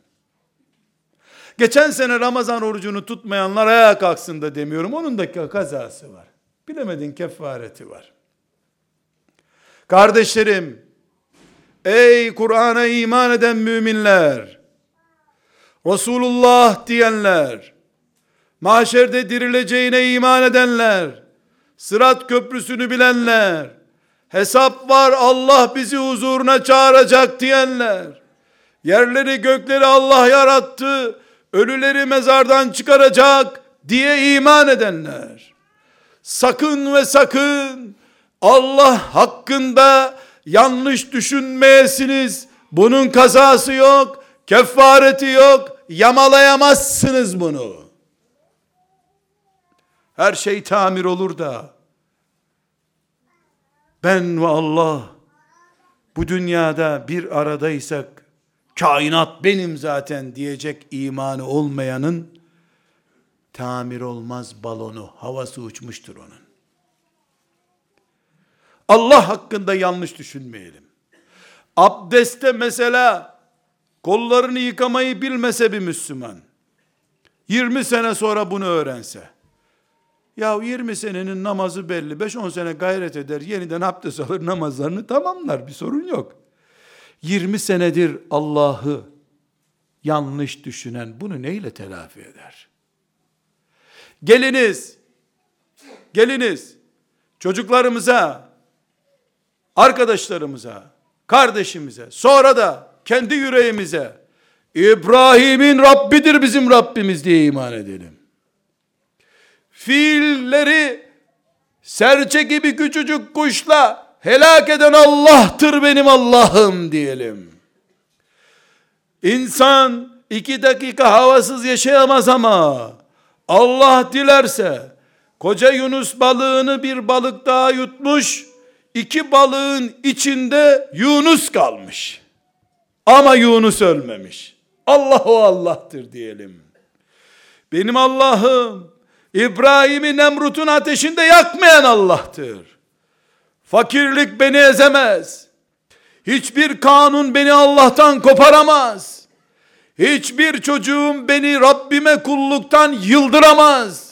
Geçen sene Ramazan orucunu tutmayanlar ayağa kalksın da demiyorum. Onun da kazası var. Bilemedin kefareti var. Kardeşlerim, ey Kur'an'a iman eden müminler, Resulullah diyenler, mahşerde dirileceğine iman edenler, sırat köprüsünü bilenler, hesap var Allah bizi huzuruna çağıracak diyenler, yerleri gökleri Allah yarattı, ölüleri mezardan çıkaracak diye iman edenler, sakın ve sakın Allah hakkında yanlış düşünmeyesiniz, bunun kazası yok, kefareti yok, yamalayamazsınız bunu. Her şey tamir olur da ben ve Allah bu dünyada bir aradaysak kainat benim zaten diyecek imanı olmayanın tamir olmaz balonu havası uçmuştur onun. Allah hakkında yanlış düşünmeyelim. Abdeste mesela kollarını yıkamayı bilmese bir Müslüman 20 sene sonra bunu öğrense ya 20 senenin namazı belli 5-10 sene gayret eder yeniden abdest alır namazlarını tamamlar bir sorun yok. 20 senedir Allah'ı yanlış düşünen bunu neyle telafi eder? Geliniz, geliniz, çocuklarımıza, arkadaşlarımıza, kardeşimize, sonra da kendi yüreğimize, İbrahim'in Rabbidir bizim Rabbimiz diye iman edelim. Fiilleri serçe gibi küçücük kuşla helak eden Allah'tır benim Allah'ım diyelim. İnsan iki dakika havasız yaşayamaz ama Allah dilerse koca Yunus balığını bir balık daha yutmuş, iki balığın içinde Yunus kalmış. Ama Yunus ölmemiş. Allah o Allah'tır diyelim. Benim Allah'ım İbrahim'i Nemrut'un ateşinde yakmayan Allah'tır. Fakirlik beni ezemez. Hiçbir kanun beni Allah'tan koparamaz. Hiçbir çocuğum beni Rabbime kulluktan yıldıramaz.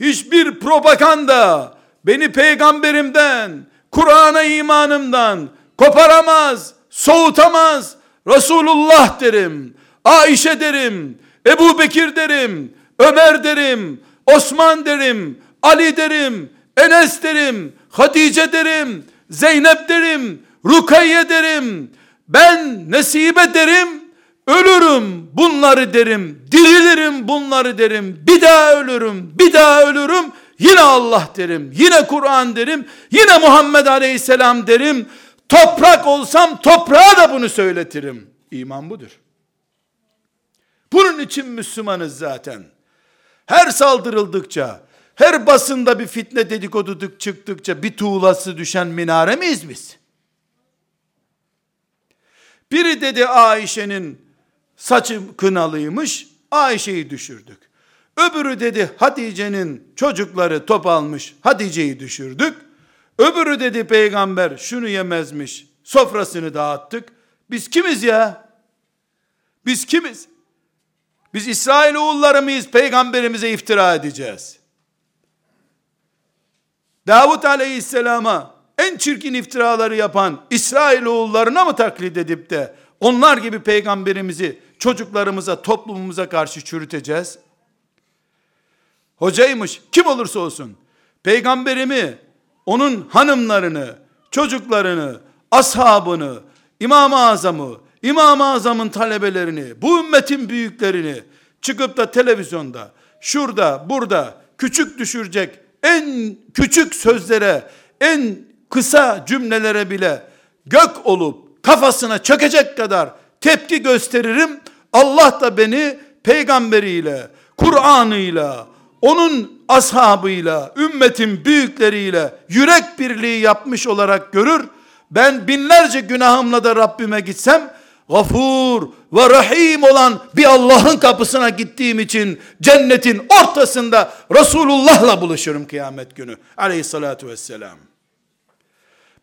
Hiçbir propaganda beni peygamberimden, Kur'an'a imanımdan koparamaz, soğutamaz. Resulullah derim, Ayşe derim, Ebu Bekir derim, Ömer derim, Osman derim, Ali derim, Enes derim, Hatice derim, Zeynep derim, Rukayye derim, ben nesibe derim, ölürüm bunları derim, dirilirim bunları derim, bir daha ölürüm, bir daha ölürüm, yine Allah derim, yine Kur'an derim, yine Muhammed Aleyhisselam derim, toprak olsam toprağa da bunu söyletirim. İman budur. Bunun için Müslümanız zaten. Her saldırıldıkça, her basında bir fitne dedikodu çıktıkça bir tuğlası düşen minare miyiz biz? Biri dedi Ayşe'nin saçı kınalıymış, Ayşe'yi düşürdük. Öbürü dedi Hatice'nin çocukları top almış, Hatice'yi düşürdük. Öbürü dedi peygamber şunu yemezmiş, sofrasını dağıttık. Biz kimiz ya? Biz kimiz? Biz İsrail oğulları mıyız peygamberimize iftira edeceğiz? Davut aleyhisselama en çirkin iftiraları yapan İsrail oğullarına mı taklit edip de onlar gibi peygamberimizi çocuklarımıza, toplumumuza karşı çürüteceğiz? Hocaymış, kim olursa olsun, peygamberimi, onun hanımlarını, çocuklarını, ashabını, İmam-ı Azam'ı, İmam-ı Azam'ın talebelerini, bu ümmetin büyüklerini çıkıp da televizyonda, şurada, burada küçük düşürecek en küçük sözlere, en kısa cümlelere bile gök olup kafasına çökecek kadar tepki gösteririm. Allah da beni peygamberiyle, Kur'an'ıyla, onun ashabıyla, ümmetin büyükleriyle yürek birliği yapmış olarak görür. Ben binlerce günahımla da Rabbime gitsem gafur ve rahim olan bir Allah'ın kapısına gittiğim için cennetin ortasında Resulullah'la buluşurum kıyamet günü. Aleyhissalatu vesselam.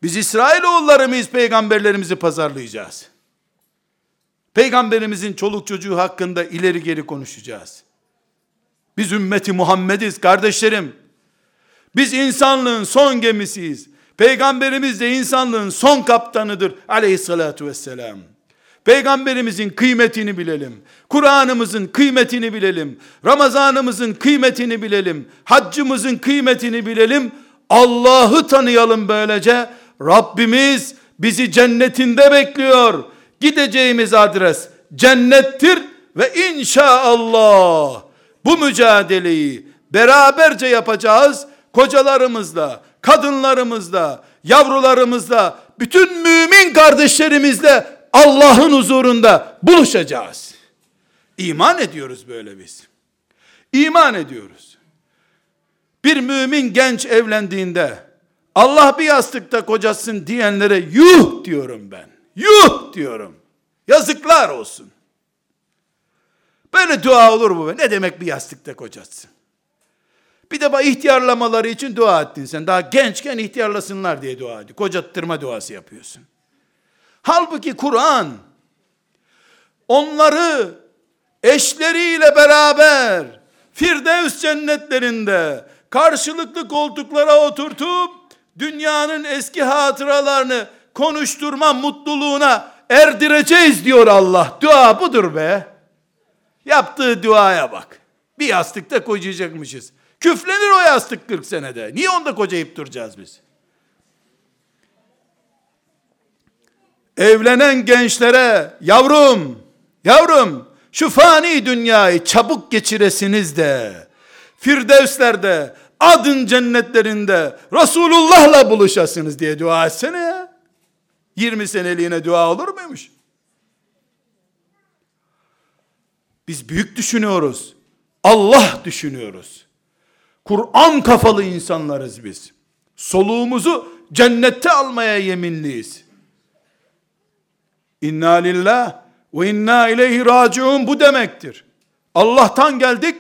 Biz İsrailoğulları mıyız peygamberlerimizi pazarlayacağız? Peygamberimizin çoluk çocuğu hakkında ileri geri konuşacağız. Biz ümmeti Muhammediz kardeşlerim. Biz insanlığın son gemisiyiz. Peygamberimiz de insanlığın son kaptanıdır aleyhissalatu vesselam. Peygamberimizin kıymetini bilelim. Kur'an'ımızın kıymetini bilelim. Ramazanımızın kıymetini bilelim. Haccımızın kıymetini bilelim. Allah'ı tanıyalım böylece. Rabbimiz bizi cennetinde bekliyor. Gideceğimiz adres cennettir ve inşallah bu mücadeleyi beraberce yapacağız. Kocalarımızla, kadınlarımızla, yavrularımızla, bütün mümin kardeşlerimizle Allah'ın huzurunda buluşacağız. İman ediyoruz böyle biz. İman ediyoruz. Bir mümin genç evlendiğinde Allah bir yastıkta kocatsın diyenlere yuh diyorum ben. Yuh diyorum. Yazıklar olsun. Böyle dua olur mu? Ne demek bir yastıkta kocatsın? Bir de ihtiyarlamaları için dua ettin sen. Daha gençken ihtiyarlasınlar diye dua ediyor. Kocattırma duası yapıyorsun. Halbuki Kur'an onları eşleriyle beraber Firdevs cennetlerinde karşılıklı koltuklara oturtup dünyanın eski hatıralarını konuşturma mutluluğuna erdireceğiz diyor Allah. Dua budur be. Yaptığı duaya bak. Bir yastıkta kocayacakmışız. Küflenir o yastık 40 senede. Niye onda kocayıp duracağız biz? Evlenen gençlere yavrum, yavrum şu fani dünyayı çabuk geçiresiniz de Firdevslerde, adın cennetlerinde Resulullah'la buluşasınız diye dua etsene ya. 20 seneliğine dua olur muymuş? Biz büyük düşünüyoruz. Allah düşünüyoruz. Kur'an kafalı insanlarız biz. Soluğumuzu cennette almaya yeminliyiz. İnna lillah ve inna ileyhi raciun bu demektir. Allah'tan geldik.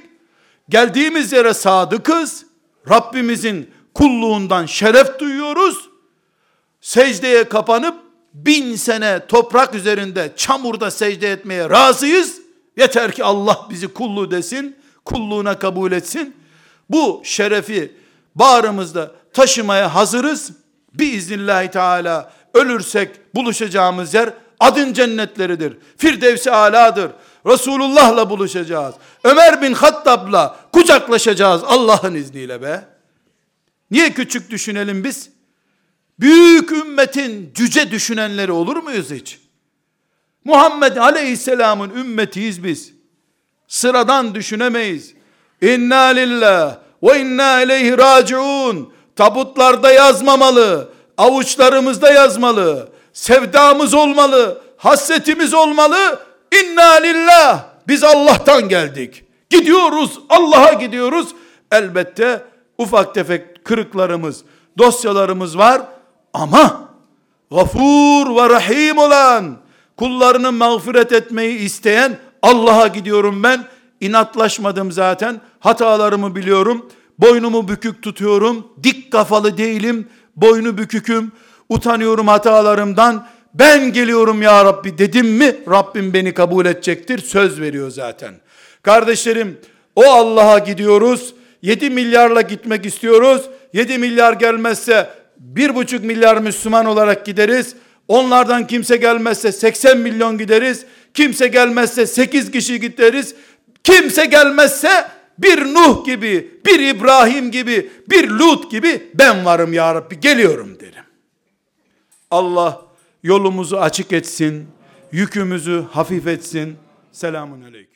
Geldiğimiz yere sadıkız. Rabbimizin kulluğundan şeref duyuyoruz. Secdeye kapanıp bin sene toprak üzerinde çamurda secde etmeye razıyız. Yeter ki Allah bizi kullu desin, kulluğuna kabul etsin. Bu şerefi bağrımızda taşımaya hazırız. Biiznillahü teala ölürsek buluşacağımız yer adın cennetleridir. Firdevsi aladır. Resulullah'la buluşacağız. Ömer bin Hattab'la kucaklaşacağız Allah'ın izniyle be. Niye küçük düşünelim biz? Büyük ümmetin cüce düşünenleri olur muyuz hiç? Muhammed Aleyhisselam'ın ümmetiyiz biz. Sıradan düşünemeyiz. İnna lillah ve inna ileyhi raciun. Tabutlarda yazmamalı. Avuçlarımızda yazmalı. Sevdamız olmalı. Hasretimiz olmalı. İnna lillah. Biz Allah'tan geldik. Gidiyoruz. Allah'a gidiyoruz. Elbette ufak tefek kırıklarımız, dosyalarımız var. Ama gafur ve rahim olan, kullarını mağfiret etmeyi isteyen Allah'a gidiyorum ben. İnatlaşmadım zaten. Hatalarımı biliyorum. Boynumu bükük tutuyorum. Dik kafalı değilim. Boynu büküküm. Utanıyorum hatalarımdan. Ben geliyorum ya Rabbi dedim mi Rabbim beni kabul edecektir. Söz veriyor zaten. Kardeşlerim o Allah'a gidiyoruz. 7 milyarla gitmek istiyoruz. 7 milyar gelmezse 1,5 milyar Müslüman olarak gideriz. Onlardan kimse gelmezse 80 milyon gideriz. Kimse gelmezse 8 kişi gideriz. Kimse gelmezse bir Nuh gibi, bir İbrahim gibi, bir Lut gibi ben varım ya Rabbi geliyorum derim. Allah yolumuzu açık etsin, yükümüzü hafif etsin. Selamun aleyküm.